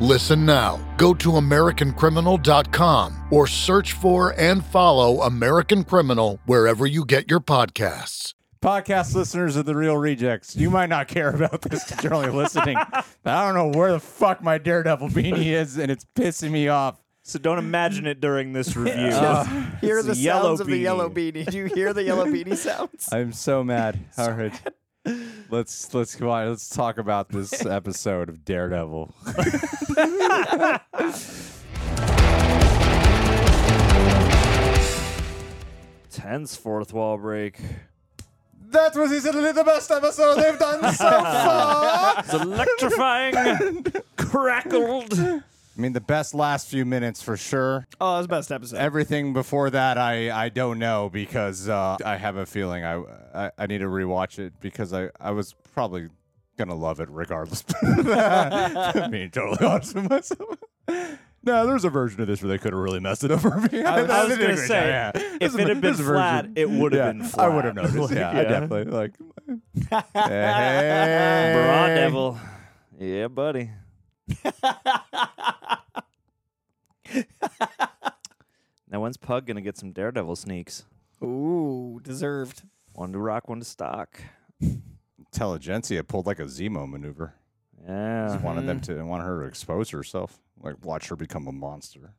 Listen now. Go to AmericanCriminal.com or search for and follow American Criminal wherever you get your podcasts. Podcast listeners of the Reel Rejects, you might not care about this because you're only listening. But I don't know where the fuck my Daredevil beanie is, and it's pissing me off. So don't imagine it during this review. Hear the sounds of the yellow beanie. beanie. Do you hear the yellow beanie sounds? I'm so mad. All right. Let's let's go on. Let's talk about this episode of Daredevil. Tense fourth wall break. That was easily the best episode they've done so far. It's electrifying, crackled. I mean, the best last few minutes for sure. Oh, that was the best episode. Everything before that, I, I don't know because uh, I have a feeling I, I I need to rewatch it because I, I was probably gonna love it regardless. Being totally honest with myself. No, there's a version of this where they could have really messed it up for me. I was, I was gonna say, yeah. if it had been flat, version. it would have Yeah, been flat. I would have noticed. Like, yeah, I definitely like. hey. Broad devil. Yeah, buddy. now when's Pug gonna get some Daredevil sneaks? Ooh, deserved. One to rock, one to stock. Intelligencia pulled like a Zemo maneuver. Yeah. Just wanted them mm-hmm. to want her to expose herself, like watch her become a monster.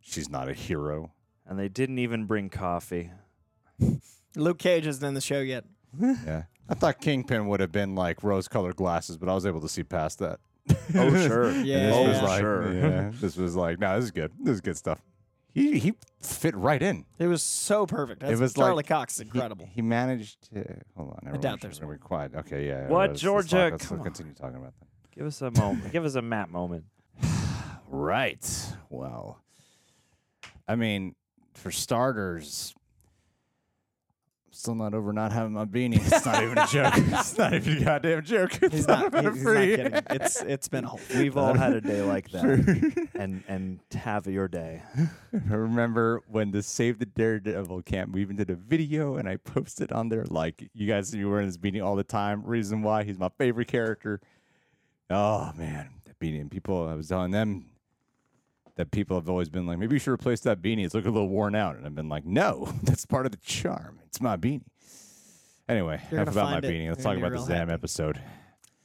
She's not a hero. And they didn't even bring coffee. Luke Cage isn't in the show yet. Yeah, I thought Kingpin would have been like rose-colored glasses, but I was able to see past that. Oh sure. Yeah. This Oh was like, sure. yeah, this was like, no, this is good. This is good stuff. He he fit right in. It was so perfect. That's, it was Charlie like Cox is he- incredible. He, managed to hold on. everyone doubt should there's be more. quiet. Okay, yeah. What, let's- let's Georgia? talk- Let's, Come on. continue talking about that. Give us a moment. Give us a Matt moment. Right. Well, I mean, for starters, I'm still not over not having my beanie. It's not even a joke. It's not even a goddamn joke. It's He's not, even he's, he's not free. kidding. It's it's been We've all had a day like that. and and have your day. I remember when the Save the Daredevil camp, we even did a video and I posted on there like, you guys you wearing this beanie all the time. Reason why he's my favorite character. Oh man, that beanie. And people, I was telling them that people have always been like, maybe you should replace that beanie. It's looking a little worn out. And I've been like, no, that's part of the charm. It's my beanie. Anyway, You're enough about my it. beanie. Let's You're talk gonna be about this real damn happy. episode.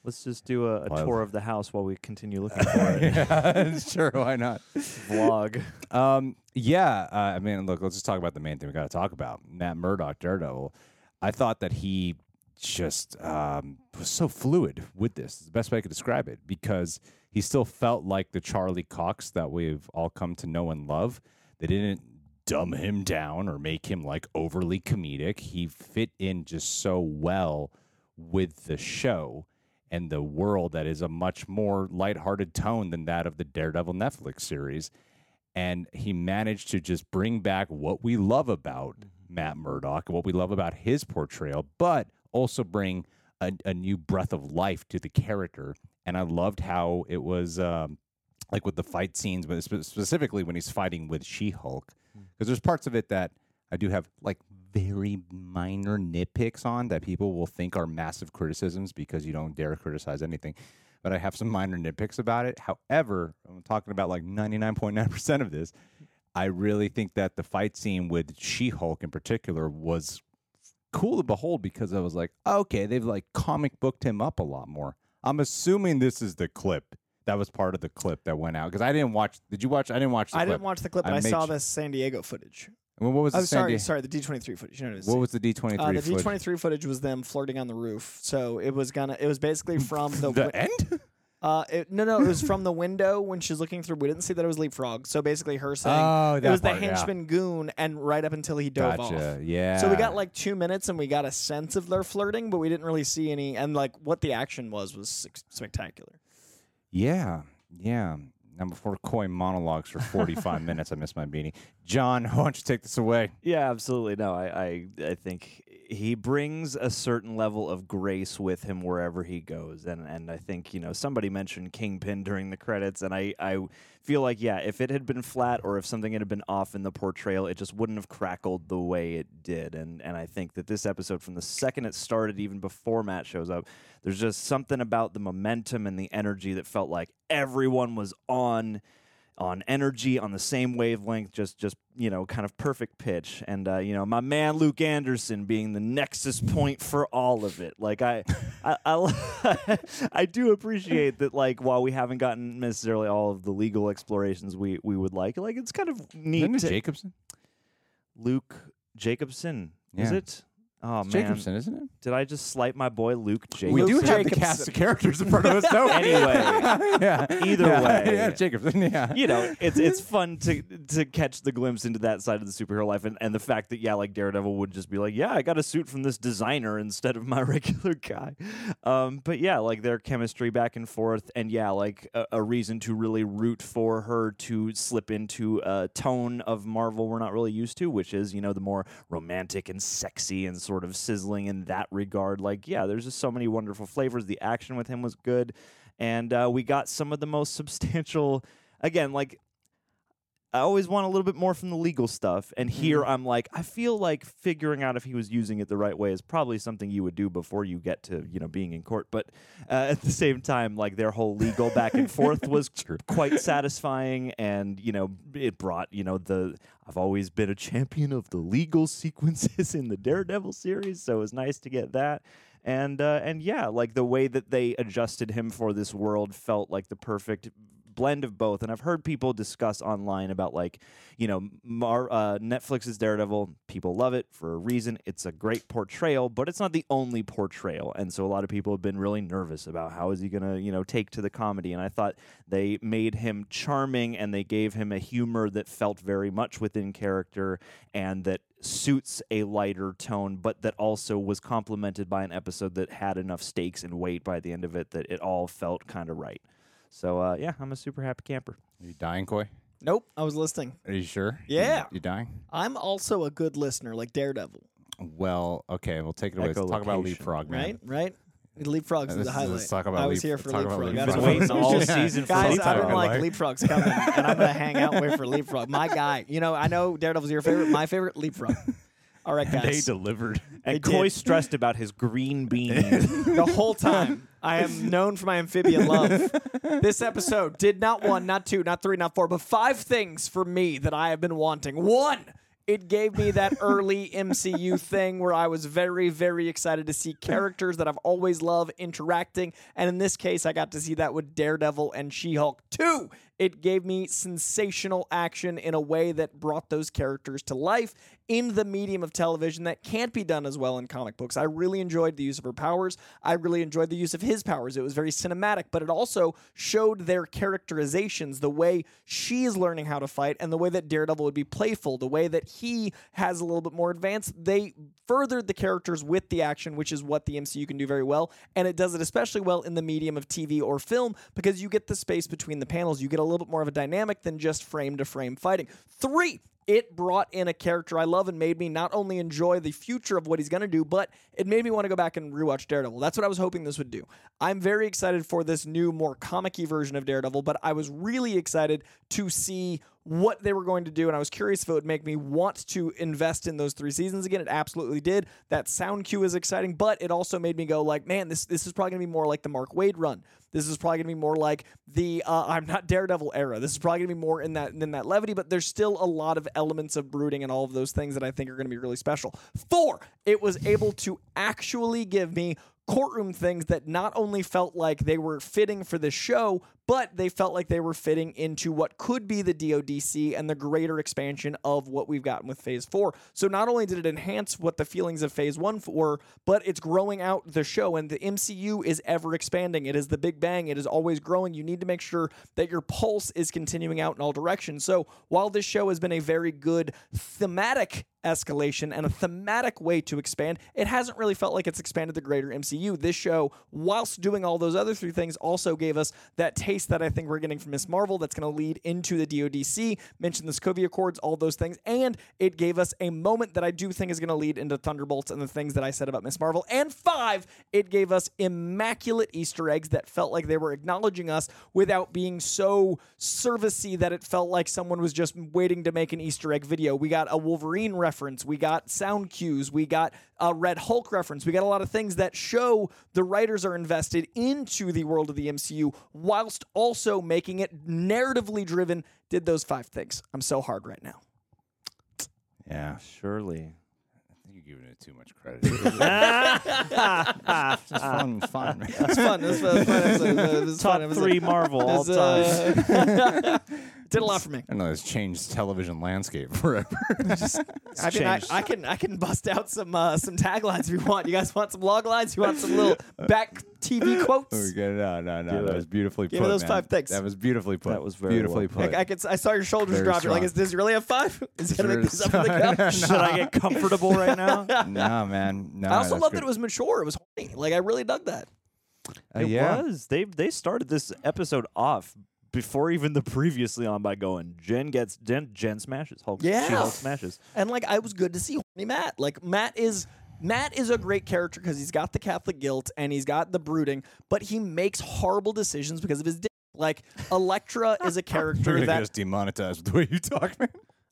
Let's just do a, a Well- tour of the house while we continue looking for it. yeah, sure, why not? Vlog. Um, yeah, uh, I mean, look, let's just talk about the main thing we got to talk about. Matt Murdock, Daredevil. I thought that he just um, was so fluid with this. Is the best way I could describe it because he still felt like the Charlie Cox that we've all come to know and love. They didn't dumb him down or make him like overly comedic. He fit in just so well with the show and the world that is a much more lighthearted tone than that of the Daredevil Netflix series. And he managed to just bring back what we love about Matt Murdock, what we love about his portrayal, but also bring a, a new breath of life to the character. And I loved how it was um, like with the fight scenes, but specifically when he's fighting with She Hulk, because there's parts of it that I do have like very minor nitpicks on that people will think are massive criticisms because you don't dare criticize anything. But I have some minor nitpicks about it. However, I'm talking about like 99.9% of this. I really think that the fight scene with She Hulk in particular was cool to behold because I was like, okay, they've like comic booked him up a lot more. I'm assuming this is the clip that was part of the clip that went out because I didn't watch. Did you watch? I didn't watch. The I clip. didn't watch the clip, I but I, made saw su- this San Diego footage. Well, what was the Oh, San sorry, Di- sorry. The D twenty three footage. You know what is. What was the D twenty three? uh, the D twenty three footage was them flirting on the roof. So it was gonna. It was basically from the. The wi- end? Uh, it, no, no, it was from the window when she's looking through. We didn't see that it was leapfrog. So basically, her saying Oh, it that was the part, yeah. henchman goon, and right up until he dove off. Yeah. So we got like two minutes, and we got a sense of their flirting, but we didn't really see any. And like what the action was was sec- spectacular. Yeah, yeah. Now before Coy monologues for forty five minutes, I missed my beanie. John, why don't you take this away? Yeah, absolutely. No, I, I, I think he brings a certain level of grace with him wherever he goes, and and I think you know somebody mentioned Kingpin during the credits, and I I feel like yeah, if it had been flat or if something had been off in the portrayal, it just wouldn't have crackled the way it did, and and I think that this episode, from the second it started, even before Matt shows up, there's just something about the momentum and the energy that felt like everyone was on on energy on the same wavelength just just you know kind of perfect pitch. And uh, you know my man luke anderson being the nexus point for all of it. Like i I, I i do appreciate that like while we haven't gotten necessarily all of the legal explorations we we would like like it's kind of neat Isn't it to, Jacobson? luke jacobson is it oh It's man Jacobson, isn't it? did i just slight my boy luke jacobson We do Luke have the Jacobson. cast of characters in front of us, though. Anyway, yeah. either Yeah, way. yeah, Jacobson. Yeah. you know, it's it's fun to to catch the glimpse into that side of the superhero life, and, and the fact that yeah, like Daredevil would just be like, yeah, I got a suit from this designer instead of my regular guy. Um, but yeah, like their chemistry back and forth, and yeah, like a, a reason to really root for her to slip into a tone of Marvel we're not really used to, which is you know the more romantic and sexy and sort of sizzling in that regard. Like yeah, there's just so many wonderful flavors. The action with him was good, and uh, we got some of the most substantial. Again, like I always want a little bit more from the legal stuff. And here I'm like, I feel like figuring out if he was using it the right way is probably something you would do before you get to, you know, being in court. But uh, at the same time, like their whole legal back and forth was quite satisfying. And, you know, it brought, you know, the, I've always been a champion of the legal sequences in the Daredevil series. So it was nice to get that. And, uh, and yeah, like the way that they adjusted him for this world felt like the perfect blend of both. And I've heard people discuss online about like, you know, Mar- uh, Netflix's Daredevil. People love it for a reason. It's a great portrayal, but it's not the only portrayal. And so a lot of people have been really nervous about how is he gonna, you know, take to the comedy. And I thought they made him charming and they gave him a humor that felt very much within character and that suits a lighter tone, but that also was complemented by an episode that had enough stakes and weight by the end of it that it all felt kind of right. So uh, yeah, I'm a super happy camper. Are you dying, Coy? Nope, I was listening. Are you sure? Yeah. You dying? I'm also a good listener, like Daredevil. Well, okay, we'll take it away. Let's talk about Echolocation, leapfrog, man. Right, right. Leapfrogs is the highlight. let's talk about I was leap- here for talk about leapfrog. leapfrog. That's waiting all Yeah. season for Guys, leapfrog. I've been like Like- leapfrog's coming, and I'm gonna hang out and wait for leapfrog. My guy, you know, I know Daredevil's your favorite. My favorite leapfrog. All right, guys. They delivered. And They Coy did. stressed about his green bean. the whole time. I am known for my amphibian love. This episode did not one, not two, not three, not four, but five things for me that I have been wanting. One, it gave me that early MCU thing where I was very, very excited to see characters that I've always loved interacting. And in this case, I got to see that with Daredevil and She Hulk. Two, it gave me sensational action in a way that brought those characters to life in the medium of television that can't be done as well in comic books. I really enjoyed the use of her powers. I really enjoyed the use of his powers. It was very cinematic, but it also showed their characterizations, the way she is learning how to fight and the way that Daredevil would be playful, the way that he has a little bit more advanced. They furthered the characters with the action, which is what the MCU can do very well, and it does it especially well in the medium of TV or film because you get the space between the panels. You get a little bit more of a dynamic than just frame to frame fighting. Three, it brought in a character I love and made me not only enjoy the future of what he's going to do, but it made me want to go back and rewatch Daredevil. That's what I was hoping this would do. I'm very excited for this new, more comic version of Daredevil, but I was really excited to see what they were going to do, and I was curious if it would make me want to invest in those three seasons again. It absolutely did. That sound cue is exciting, but it also made me go like, man, this this is probably gonna be more like the Mark Waid run. This is probably gonna be more like the uh, I'm not Daredevil era. This is probably gonna be more in that in that levity, but there's still a lot of elements of brooding and all of those things that I think are gonna be really special. Four, it was able to actually give me courtroom things that not only felt like they were fitting for the show, but they felt like they were fitting into what could be the DODC and the greater expansion of what we've gotten with Phase 4. So not only did it enhance what the feelings of Phase 1 were, but it's growing out the show and the MCU is ever expanding. It is the Big Bang. It is always growing. You need to make sure that your pulse is continuing out in all directions. So while this show has been a very good thematic escalation and a thematic way to expand, it hasn't really felt like it's expanded the greater MCU. This show, whilst doing all those other three things, also gave us that taste that I think we're getting from Ms. Marvel that's going to lead into the DODC, mentioned the Sokovia Accords, all those things, and it gave us a moment that I do think is going to lead into Thunderbolts and the things that I said about Ms. Marvel. And five, it gave us immaculate Easter eggs that felt like they were acknowledging us without being so servicey that it felt like someone was just waiting to make an Easter egg video. We got a Wolverine reference, we got sound cues, we got a Red Hulk reference, we got a lot of things that show the writers are invested into the world of the MCU whilst also making it narratively driven. Did those five things. I'm so hard right now. Yeah, Surely. I think you're giving it too much credit. it's just fun, it's fun. man. It's fun. It was, fun. It fun. It was- it was fun. Top It was- three Marvel all was, time. uh, Did a lot for me. I know it's changed television landscape forever. Just I mean, I, changed. I can I can bust out some uh, some taglines if you want. You guys want some log lines? You want some little back TV quotes? Oh. No, no, no. Do That it. was beautifully Give put. me those man. five things. That was beautifully put. That was very beautifully well put. I, I could I saw your shoulders Very drop. You're like, strong. is, does he really have five? Is he gonna make this up on the strong. couch? Should I get comfortable right now? no, man. No. I also that's love good. that it was mature. It was horny. Like I really dug that. Uh, it yeah. was. They they started this episode off before even the previously on by going Jen gets Jen Jen smashes Hulk. Yeah. She-Hulk smashes. And like I was good to see horny Matt. Like Matt is Matt is a great character because he's got the Catholic guilt and he's got the brooding, but he makes horrible decisions because of his dick. Like Elektra is a You're character gonna that us demonetized with the way you talk, man.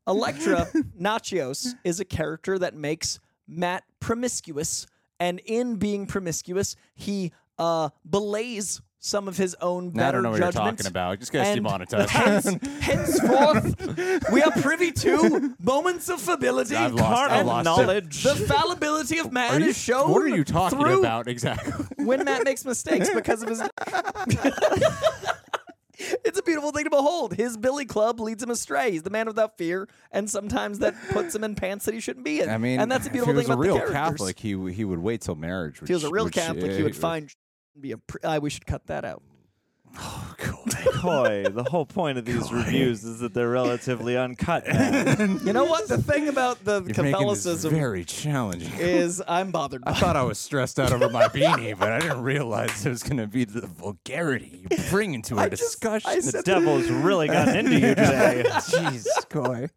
Elektra Natchios is a character that makes Matt promiscuous, and in being promiscuous, he uh, belays some of his own better I don't know what you're judgment. talking about. Just and demonetized. hence- henceforth, we are privy to moments of fability I've lost- I've and lost knowledge. The fallibility of man you, is shown. what are you talking about exactly? when Matt makes mistakes because of his. It's a beautiful thing to behold. His Billy Club leads him astray. He's the man without fear, and sometimes that puts him in pants that he shouldn't be in. I mean, and that's a if beautiful he was thing a about real the characters. Catholic, he w- he would wait till marriage. if he was a real which, Catholic, he would find be a. Pr- uh, we should cut that out. Oh coy. The whole point of these reviews is that they're relatively uncut. You know what? The thing about the You're Catholicism very challenging. is I'm bothered by. I thought I was stressed out over my beanie, but I didn't realize it was going to be the vulgarity you bring into our I just- discussion. I the said- devil's really gotten into you today. Jeez, Coy.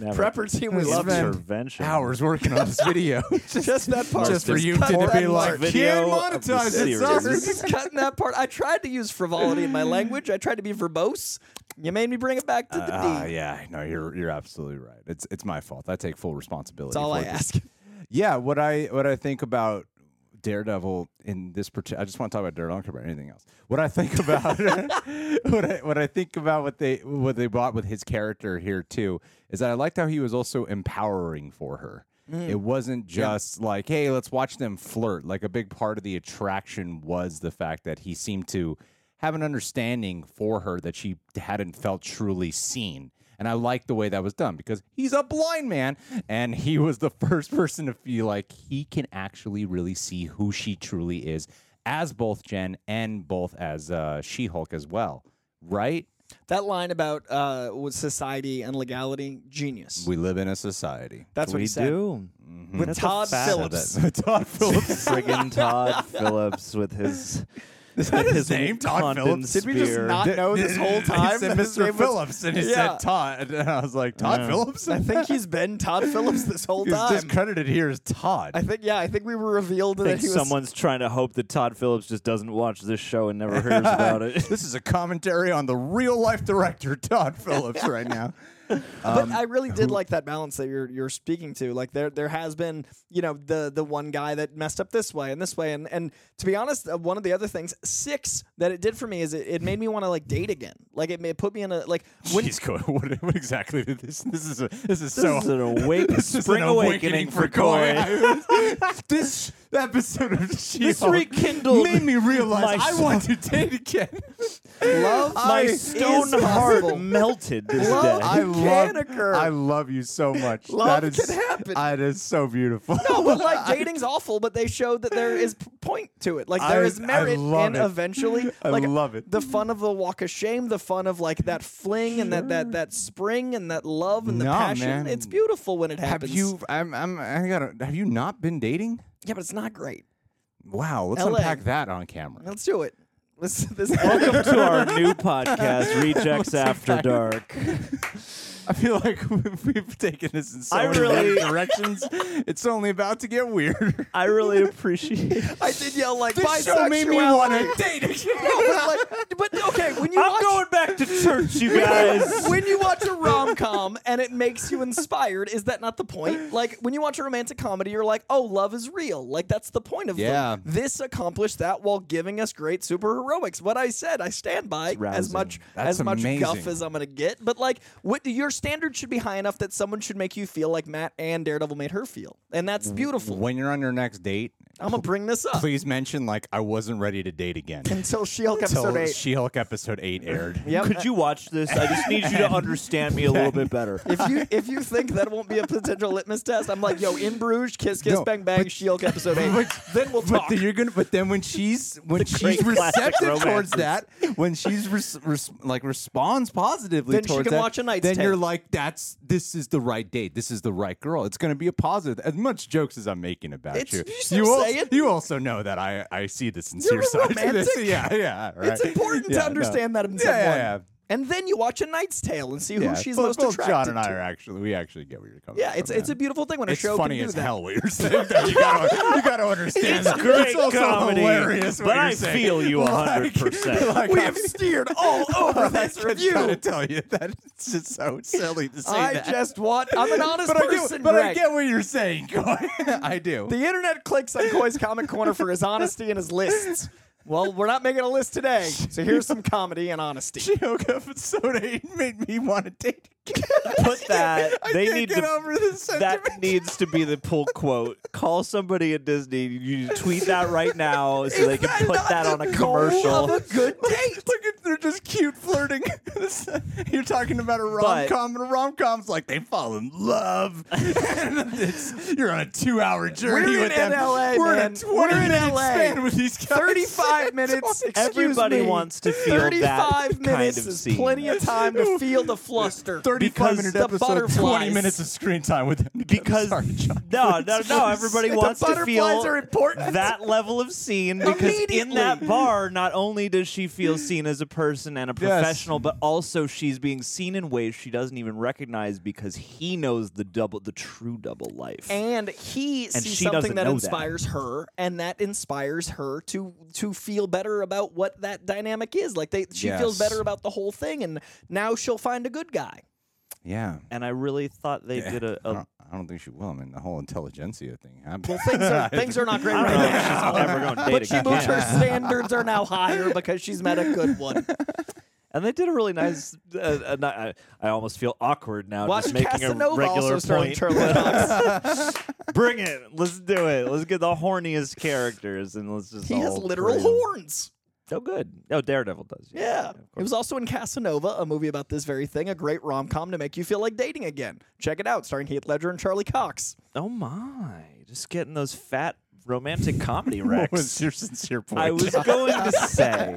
Never. Prepper team, we love has you. Intervention. hours working on this video. Just that part. just for you cut to that be like, Video can't of the monetize it, series. sorry. Just cutting that part. I tried to use frivolity in my language. I tried to be verbose. You made me bring it back to the Ah, D. yeah, no, you're you're absolutely right. It's it's my fault. I take full responsibility. That's all for I this. ask. Yeah, what I what I think about Daredevil in this particular, I just want to talk about Daredevil. I don't care about anything else. What I think about what I what I think about what they what they bought with his character here too is that I liked how he was also empowering for her. Mm-hmm. It wasn't just like, hey, let's watch them flirt. Like a big part of the attraction was the fact that he seemed to have an understanding for her that she hadn't felt truly seen. And I like the way that was done because he's a blind man and he was the first person to feel like he can actually really see who she truly is as both Jen and both as uh, She Hulk as well. Right? That line about uh, with society and legality, genius. We live in a society. That's what we he said. do. Mm-hmm. With That's Todd. Phillips. Todd Phillips. Friggin' Todd Phillips with his. Is that his name? Todd Condon Phillips? Did we just not know this whole He time? said His Mr. name was- Phillips and he Yeah. said Todd. And I was like, Todd Yeah. Phillips? I think he's been Todd Phillips this whole time. He's time. discredited here as Todd. I think yeah, I think we were revealed I that think he was someone's trying to hope that Todd Phillips just doesn't watch this show and never hears about it. this is a commentary on the real life director Todd Phillips right now. but I really did like that balance that you're you're speaking to. Like there there has been you know the the one guy that messed up this way and this way and and to be honest, uh, one of the other things six that it did for me is it, it made me want to like date again. Like it, it put me in a like when Jeez, Coy, what, what exactly did this? This is a, this is This so is an awake this is spring an awakening for Coy. this episode of This She-Hulk rekindled made me realize my I want to date again. Love My is stone possible. heart melted this Love day. I can love, occur. I love you so much. Love that is, can happen. Uh, it is so beautiful. No, but like dating's awful, but they showed that there is p- point to it. Like there I- is I merit love in it. eventually. I like love it. The fun of the walk of shame, the fun of like that fling and that that that spring and that love and the No, passion. man. It's beautiful when it Have happens. you? I'm. I'm. I gotta. Have you not been dating? Yeah, but it's not great. Wow. Let's LA. unpack that on camera. Let's do it. Let's, this Welcome to our new podcast, Rejects After. Dark. I feel like we've, taken this in so I many really- different directions. It's only about to get weirder. I really appreciate. I did yell like This show made me want to date again. But, like, but okay, when you I'm going back to church, you guys. when you watch a rom com and it makes you inspired, is that not the point? Like when you watch a romantic comedy, you're like, oh, love is real. Like that's the point of Yeah. them. This accomplished that while giving us great superheroics. What I said, I stand by as rousing. much That's as much guff as I'm gonna get. But like, what your standard should be high enough that someone should make you feel like Matt and Daredevil made her feel, and that's beautiful. When you're on your next date, I'm gonna bring this up please mention like I wasn't ready to date again until She-Hulk episode until eight. She-Hulk episode eight aired. Yep. Could you watch this? I just need you to understand me a little bit better. if you if you think that won't be a potential litmus test, I'm like, yo, in Bruges, kiss, kiss, No, bang, bang, but- She-Hulk episode eight. then we'll But talk. then you're gonna. But then when she's when she's receptive towards romances. that, when she's res, res, like responds positively Then she towards can that, watch A Knight's then Tale. you're like, that's this is the right date. This is the right girl. It's gonna be a positive. As much jokes as I'm making about It's- you, you still you, also, you also know that I I see the sincere You're side to this. romantic. Yeah, yeah. Right. It's important Yeah, to no. understand that in Yeah, yeah, yeah. And then you watch A Knight's Tale and see Yeah, who she's both, most both attracted John and I are actually we actually get where you're coming yeah, from. it's it's a beautiful thing when a it's show funny can do as that. hell what you're saying. you gotta you gotta understand. It's that. great also comedy, hilarious but I saying. feel you Like- 100%. like, We I- have steered all over this I review. gotta tell you that it's just so silly to say that. I that. just want. I'm an honest but I person, get, but I get what you're saying, Coy. I do. The internet clicks on Coy's Comic Corner for his honesty and his lists. Well, we're not making a list today, so here's some comedy and honesty. Episode eight made me want to date. Put that. I they need get to. over this That needs to be the pull quote. Call somebody at Disney. You tweet that right now so they can put that on a commercial. of a good date? Look at they're just cute flirting. You're talking about a rom com, and a rom com's like they fall in love. You're on a two hour journey We're with in them. LA, We're man. in a 20 We're in minute LA. span with these guys. 35 minutes. Excuse Everybody me. wants to feel 35 that kind minutes of is scene. plenty of time to feel the fluster. 35 Because minute the episode, 20 minutes of screen time with him. because Sorry, John. no, no, no. Everybody wants to butterflies feel are important. that level of scene because in that bar, not only does she feel seen as a person and a Yes. professional, but also she's being seen in ways she doesn't even recognize because he knows the double, the true double life. and he And sees she something doesn't that know that. inspires her, and that inspires her to to feel better about what that dynamic is. Like they, she feels Yes. better about the whole thing, and now she'll find a good guy. Yeah. And I really thought they Yeah. did a. I a don't, I don't think she will. I mean, the whole intelligencia thing happened. Well, things are things are not great right know if now. she's ever going to date But she again. moved her standards are now higher because she's met a good one. And they did a really nice. Uh, uh, not- I, I almost feel awkward now Watch just making Casanova a regular also starring point. Charlie Bring it. Let's do it. Let's get the horniest characters and let's just. He has all literal praise 'em. horns. Oh, good. Oh, Daredevil does. Yeah. of It was also in Casanova, a movie about this very thing, a great rom com to make you feel like dating again. Check it out, starring Heath Ledger and Charlie Cox. Oh my! Just getting those fat romantic comedy what wrecks. was your sincere point? I was going to say,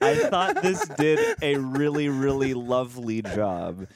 I thought this did a really, really lovely job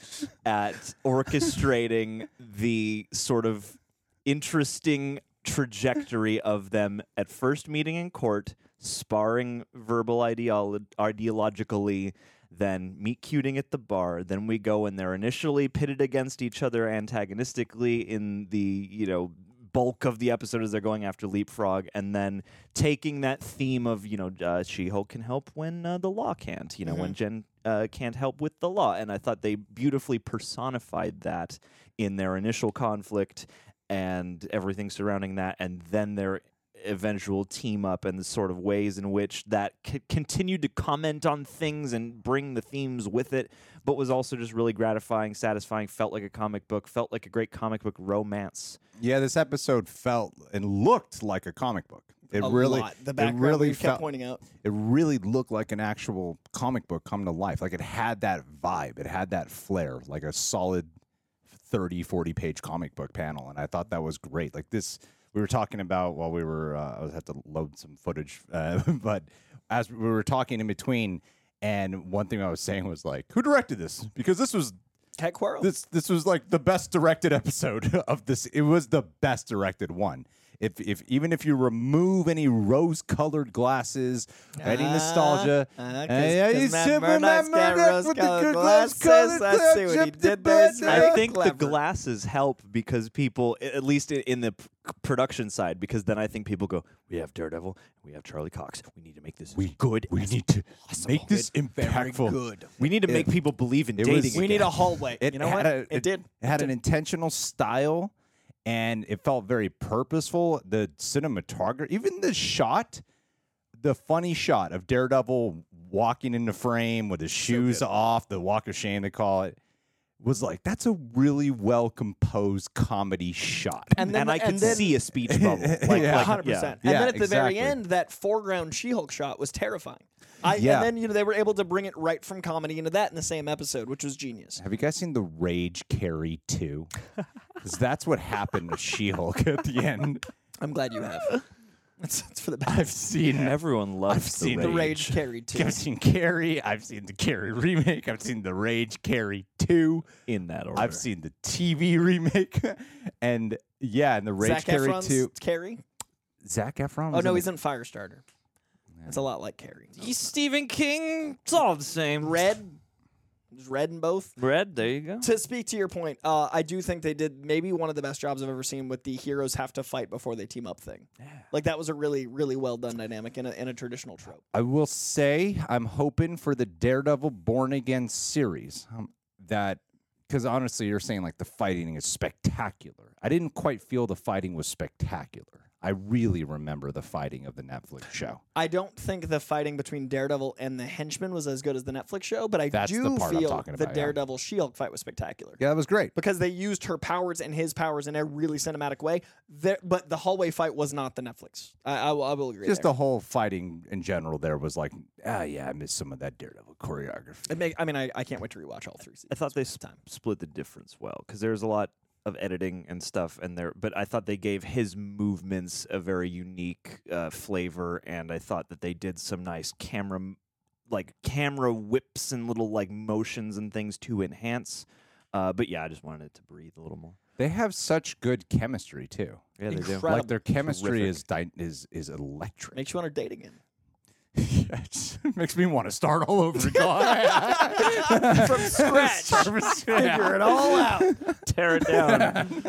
at orchestrating the sort of interesting trajectory of them at first meeting in court, sparring verbal ideolo- ideologically, then meet cuting at the bar. Then we go and they're initially pitted against each other antagonistically in the, you know, bulk of the episode as they're going after Leapfrog, and then taking that theme of, you know, uh, She-Hulk can help when uh, the law can't, you know, when Jen uh, can't help with the law. And I thought they beautifully personified that in their initial conflict and everything surrounding that, and then their eventual team up and the sort of ways in which that c- continued to comment on things and bring the themes with it, but was also just really gratifying, satisfying, felt like a comic book, felt like a great comic book romance. Yeah, this episode felt and looked like a comic book. It a really, lot. The it background really kept felt, pointing out. it really looked like an actual comic book come to life. Like it had that vibe. It had that flair, like a solid 30, 40 page comic book panel. And I thought that was great. Like this, we were talking about while we were, uh, I was had to load some footage, uh, but as we were talking in between, and one thing I was saying was like, who directed this? Because this was Kat Coiro. this this was like the best directed episode of this. It was the best directed one. If if even if you remove any rose colored glasses, any nostalgia, Ah, uh, 'cause- Hey, yeah, 'cause you Matt said Murdock's got rose with the colored good glasses. I see what he did there. I I very think the glasses help because people, at least in the production side, because then I think people go, "We have Daredevil, we have Charlie Cox. We need to make this as good. we need to possible. make this Very impactful. good. We need to make people believe in dating. was- We again. need a hallway. It you know what? a- it, did. It had an intentional style, and it felt very purposeful. The cinematography, even the shot, the funny shot of Daredevil walking in the frame with his shoes off, the walk of shame they call it, was like that's a really well composed comedy shot. And then and I and could then, see a speech bubble. Like, Yeah. like, 100%. Yeah, And then at the very end, that foreground She-Hulk shot was terrifying. I, Yeah. And then you know they were able to bring it right from comedy into that in the same episode, which was genius. Have you guys seen the Rage Carrie 2? Because that's what happened with She Hulk at the end. I'm glad you have. That's, that's for the best. I've seen Everyone loves I've the seen The rage. Rage carried too. I've seen Carrie. I've seen the Carrie remake. I've seen the Rage Carrie 2. in that order. I've seen the TV remake. and yeah, and the Rage Zac Carrie Efron's 2. Carrie. Zac Efron? Oh no, in he's the- in Firestarter. It's a lot like Carrie. He's Stephen King. It's all the same. Red. There's red in both. Red. There you go. To speak to your point, uh, I do think they did maybe one of the best jobs I've ever seen with the heroes have to fight before they team up thing. Like that was a really, really well done dynamic in a, in a traditional trope. I will say I'm hoping for the Daredevil Born Again series um, that because honestly, you're saying like the fighting is spectacular. I didn't quite feel the fighting was spectacular. I really remember the fighting of the Netflix show. I don't think the fighting between Daredevil and the henchman was as good as the Netflix show, but I That's the do part I'm feel talking the about, yeah. Daredevil She-Hulk fight was spectacular. Yeah, that was great. Because they used her powers and his powers in a really cinematic way. There, but the hallway fight was not the Netflix. I, I, will- I will agree. Just there. the whole fighting in general there was like, ah, yeah, I missed some of that Daredevil choreography. It make, I mean, I, I can't wait to rewatch all three seasons. I thought they sp- split the difference well because there's a lot of editing and stuff and there but I thought they gave his movements a very unique uh, flavor and I thought that they did some nice camera like camera whips and little like motions and things to enhance uh, but yeah I just wanted it to breathe a little more They have such good chemistry too. yeah they do Incredible. Like their chemistry Terrific. is di- is is electric. Makes you want to date again. yeah, it makes me want to start all over again. From scratch. Figure it all out. tear it down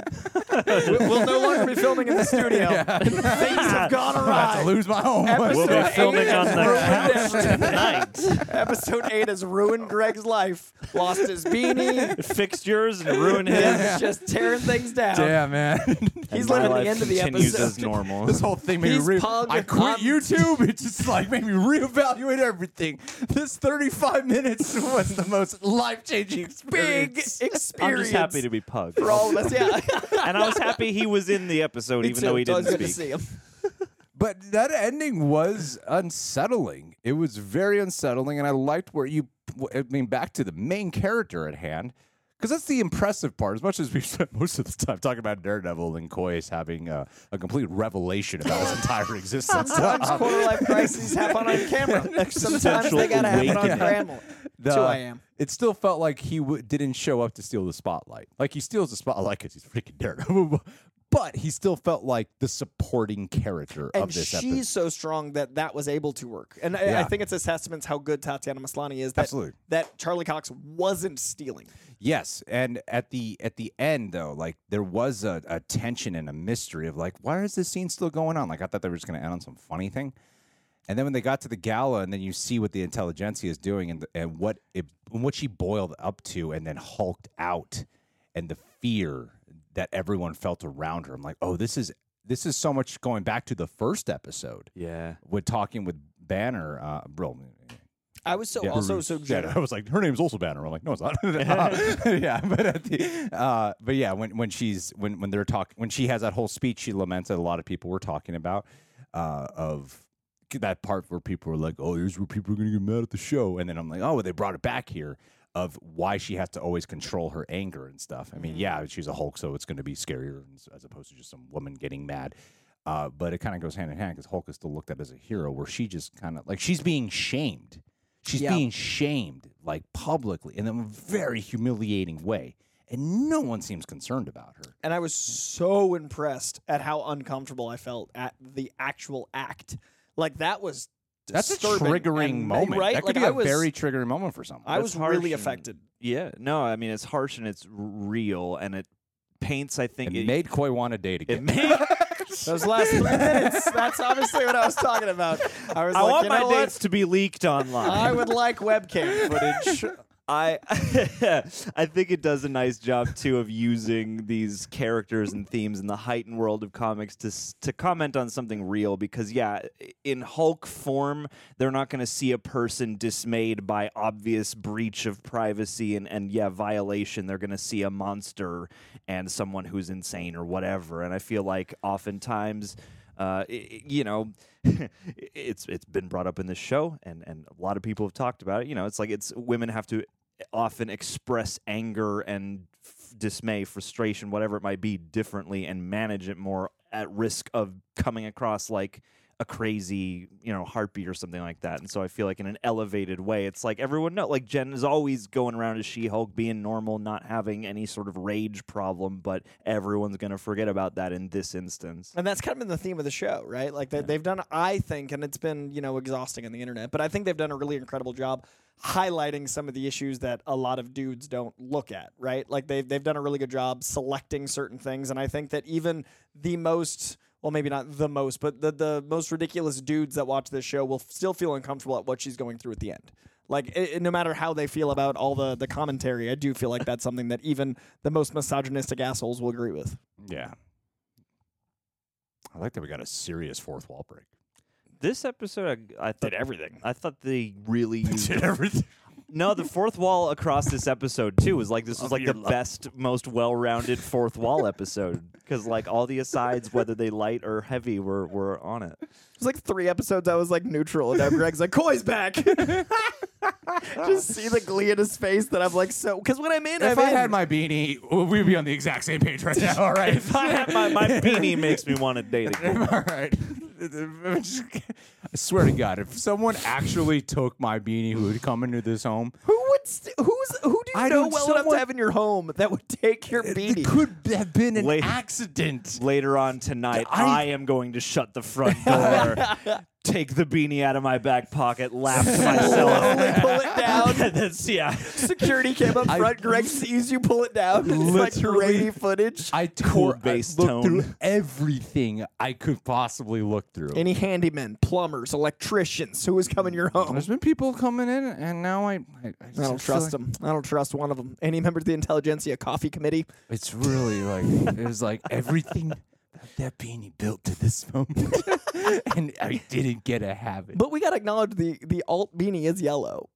We- we'll no longer be filming in the studio. Things have gone I have to awry. lose my home. we'll be filming on the has couch tonight Episode 8 has ruined Greg's life. Lost his beanie. fixed yours and ruined his Yeah, just tearing things down. Damn, man. He's And my living the end of the continues episode. as normal this whole thing made He's me re- I quit I'm- YouTube. It just like made me reevaluate everything. This 35 minutes was the most life changing Big experience. experience. I'm just happy to be Pug. for all of us. Yeah. and I was happy he was in the episode, Me even too. though he It's didn't good to speak. see him. But that ending was unsettling. It was very unsettling, and I liked where you. I mean, back to the main character at hand, because that's the impressive part. As much as we spent most of the time talking about Daredevil and Coy's having a, a complete revelation about his entire existence. Sometimes quarter life crises happen on camera. Sometimes they gotta happen on camera. That's who I am. It still felt like he w- didn't show up to steal the spotlight. Like he steals the spotlight because he's freaking Daredevil, but he still felt like the supporting character And of this she's episode. so strong that that was able to work. And I, I think it's a testament to how good Tatiana Maslany is. That, Absolutely. That Charlie Cox wasn't stealing. Yes, and at the at the end though, like there was a, a tension and a mystery of like, why is this scene still going on? Like I thought they were just going to end on some funny thing, and then when they got to the gala, and then you see what the intelligencia is doing, and and what it and what she boiled up to, and then hulked out, and the fear that everyone felt around her. I'm like, oh, this is this is so much going back to the first episode Yeah. with talking with Banner, uh, bro. I was so Yeah. also so Yeah, I was like, her name's also Banner. I'm like, no, it's not. Uh, yeah, but at the, uh, but yeah, when when she's when when they're talking when she has that whole speech, she laments that a lot of people were talking about uh, of that part where people were like, oh, here's where people are gonna get mad at the show, and then I'm like, oh, well, they brought it back here of why she has to always control her anger and stuff. I mean, yeah, she's a Hulk, so it's going to be scarier as opposed to just some woman getting mad. Uh, but it kind of goes hand in hand because Hulk is still looked at as a hero, where she just kind of like she's being shamed. She's Yeah. being shamed like publicly in a very humiliating way, and no one seems concerned about her. and I was so impressed at how uncomfortable I felt at the actual act. Like that was That's a triggering and- moment. right? That could like be I a was, very triggering moment for someone. I was That's really and- affected. Yeah. No, I mean it's harsh and it's real and it paints. I think it made Coy want to date it again. made. Those last three minutes. That's obviously what I was talking about. I was I like, want my know what? dates to be leaked online. I would like webcam footage. I I think it does a nice job too of using these characters and themes in the heightened world of comics to to comment on something real because yeah, in Hulk form, they're not going to see a person dismayed by obvious breach of privacy and and yeah, violation. They're going to see a monster and someone who's insane or whatever. And I feel like oftentimes uh, you know, it's it's been brought up in this show, and and a lot of people have talked about it. You know, it's like it's women have to often express anger and f- dismay, frustration, whatever it might be, differently, and manage it more at risk of coming across like a crazy, you know, heartbeat or something like that. And so I feel like in an elevated way, it's like everyone know, like Jen is always going around as She-Hulk, being normal, not having any sort of rage problem, but everyone's gonna forget about that in this instance. And that's kind of been the theme of the show, right? Like they, they've done, I think, and it's been you know exhausting on the internet, but I think they've done a really incredible job highlighting some of the issues that a lot of dudes don't look at, right? Like they've they've done a really good job selecting certain things, and I think that even the most well, maybe not the most, but the the most ridiculous dudes that watch this show will still feel uncomfortable at what she's going through at the end. Like i i- no matter how they feel about all the the commentary, I do feel like that's something that even the most misogynistic assholes will agree with. yeah. I like that we got a serious fourth wall break. This episode, I, I thought everything. I thought they really used everything. No, the fourth wall across this episode too was like this was like the best, most well-rounded fourth wall episode because like all the asides, whether they light or heavy, were were on it. It was like three episodes I was like neutral, and now Greg's like, Coy's back. Just see the glee in his face that I'm like, so. Because when I'm in, If I'm I in. had my beanie, we'd be on the exact same page right now. All right. If I had my, my beanie makes me want to date again. All right. I swear to God, if someone actually took my beanie who would come into this home, who would? St- who's? Who do you I know well enough to have in your home that would take your beanie? it could have been an Late- accident. Later on tonight, I- I, am going to shut the front door, take the beanie out of my back pocket, laugh to myself, Slowly pull it down. and then yeah. Security cam up I- front. Greg sees you pull it down. It's like Literally- grainy footage. I Cool tore, bass I looked through everything I could possibly look through. Any handymen, plumbers, electricians, who is coming your home? There's been people coming in, and now I, I, I, I don't feel trust like them. I don't trust one of them. Any member of the intelligencia coffee committee? It's really like it was like everything that beanie built to this moment, and I didn't get a have it. But we gotta acknowledge the the alt beanie is yellow.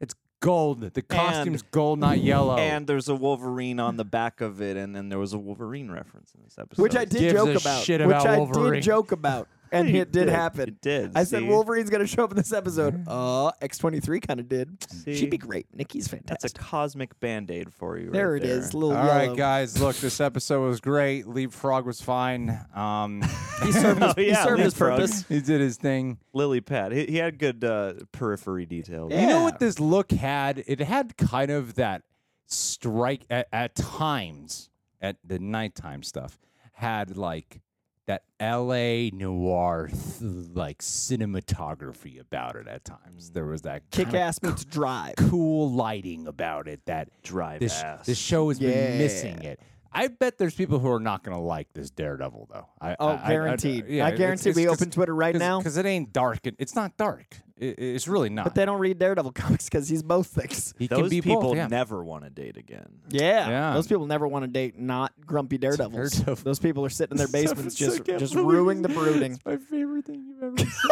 It's gold. The costume's gold, not yellow. And there's a Wolverine on the back of it, and then there was a Wolverine reference in this episode. which I did gives joke a about. shit which about I Wolverine. did joke about, and You it did, happen. It did. I said see? Wolverine's gonna show up in this episode. Uh, X twenty three kind of did. See? She'd be great. Nikki's fantastic. That's a cosmic band aid for you. there right it is. Little All yellow. right, guys. Look, this episode was great. Leapfrog was fine. Um, He served his, Oh, he served his purpose. he did his thing. Lily pad. He, he had good uh, periphery details. You know what this look had? It had kind of that strike at, at times at the nighttime stuff had like that LA noir th- like cinematography about it at times. There was that Kick kinda ass meets drive. cool lighting about it that Drive this ass. this show has been missing it. I bet there's people who are not going to like this Daredevil though. I, Oh, I- I- I- guaranteed. yeah, I guarantee it's we 'cause- open Twitter right now. because it ain't dark. and It's not dark. It, it's really not. But they don't read Daredevil comics because he's both things. he can Those be people both. Yeah. never want to date again. Yeah. Yeah. Those people never want to date not grumpy daredevils. Daredevil. Those people are sitting in their basements so just just ruining the brooding. It's my favorite thing you've ever seen.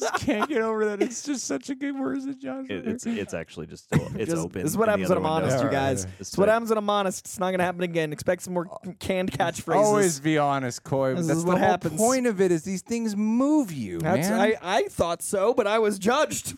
just can't get over that. It's just such a good word, Josh. It, it's it's actually just it's Just- open. This is what happens when I'm honest, doesn't. you Yeah, right, guys. right. It's It's what happens when I'm honest. It's not gonna happen again. Expect some more uh, canned catchphrases. Always be honest, Coy. This That's is the what whole happens. point of it. Is these things move you, That's, man? I, I thought so, but I was judged.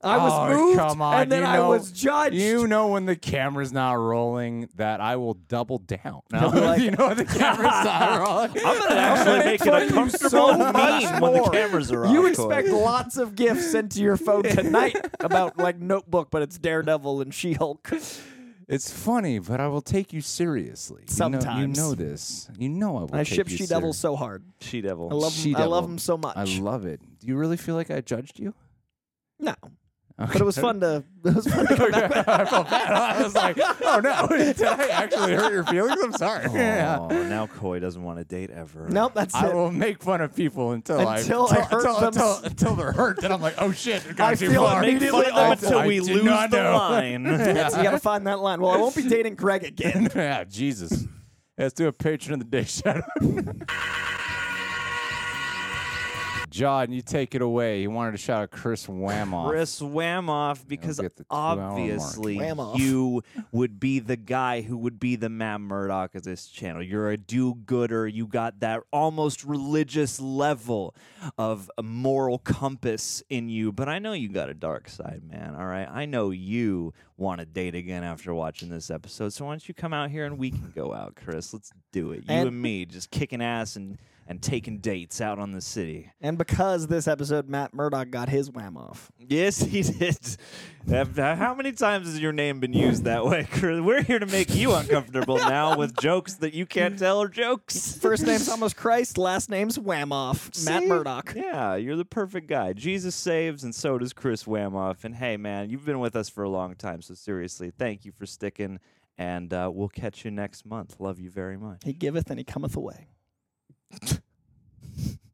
I was Oh, moved, come on, and then you I was judged. You know when the camera's not rolling that I will double down. I'll like- you know when the camera's not rolling. I'm gonna actually make it fun a of so mean much when the cameras are off. You Coy. expect lots of gifts sent to your phone tonight about like Notebook, but it's Daredevil and She-Hulk. It's funny, but I will take you seriously. You know- you know, this. You know I will. I take ship you She-Devil so hard. She Devil. I love him. I She-Devil. love him so much. I love it. Do you really feel like I judged you? no, but it was fun to. It was fun to come back. I felt bad. I was like, oh no, did I actually hurt your feelings? I'm sorry. Yeah. Oh, now Coy doesn't want to date ever. Nope, that's I it. will make fun of people until, Until I I hurt until, them until, until they're hurt. Then I'm like, oh shit, it got I too feel far. Immediately fun of them I- until we lose the know. line. Yes, you got to find that line. Well, I won't be dating Greg again. yeah, Jesus. Let's do a patron of the day shout out. John, you take it away. He wanted to shout out Chris Whamoff. Chris Whamoff, because get the two-hour mark. obviously Whamoff. you would be the guy who would be the Matt Murdock of this channel. You're a do-gooder. You got that almost religious level of a moral compass in you. But I know you got a dark side, man. All right, I know you want to date again after watching this episode. So why don't you come out here and we can go out, Chris? Let's do it. You And- and me, just kicking ass and and taking dates out on the city. And because this episode, Matt Murdock got his wham off. Yes, he did. How many times has your name been used that way, Chris? We're here to make you uncomfortable now with jokes that you can't tell are jokes. First name's almost Christ, last name's Wham off. Matt Murdock. Yeah, you're the perfect guy. Jesus saves, and so does Chris Whamoff. And hey, man, you've been with us for a long time, so seriously, thank you for sticking. And uh, we'll catch you next month. Love you very much. He giveth and he cometh away.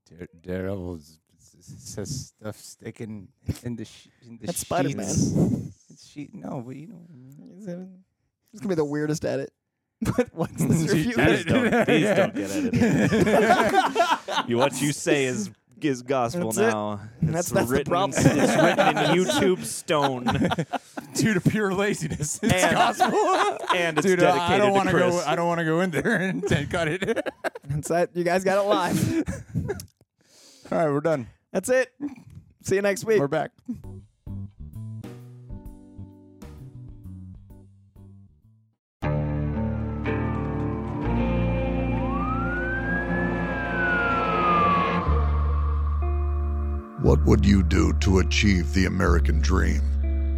Dare- Daredevil s- s- says stuff sticking in the, sh- in the That's Spider-Man. sheets. It's sheet. No, but you know. what I mean. It's uh, gonna be the weirdest edit. But what's this review? These don't, these Yeah. don't get edited. You- what you say is is gospel That's it. now. That's- It's that's the problem. It's written in YouTube stone, Due to pure laziness, it's And- gospel. and it's Dude, dedicated I don't want to go. I don't want to go in there and, and cut it. That's that. You guys got it live. All right, we're done. That's it. See you next week. We're back. What would you do to achieve the American dream?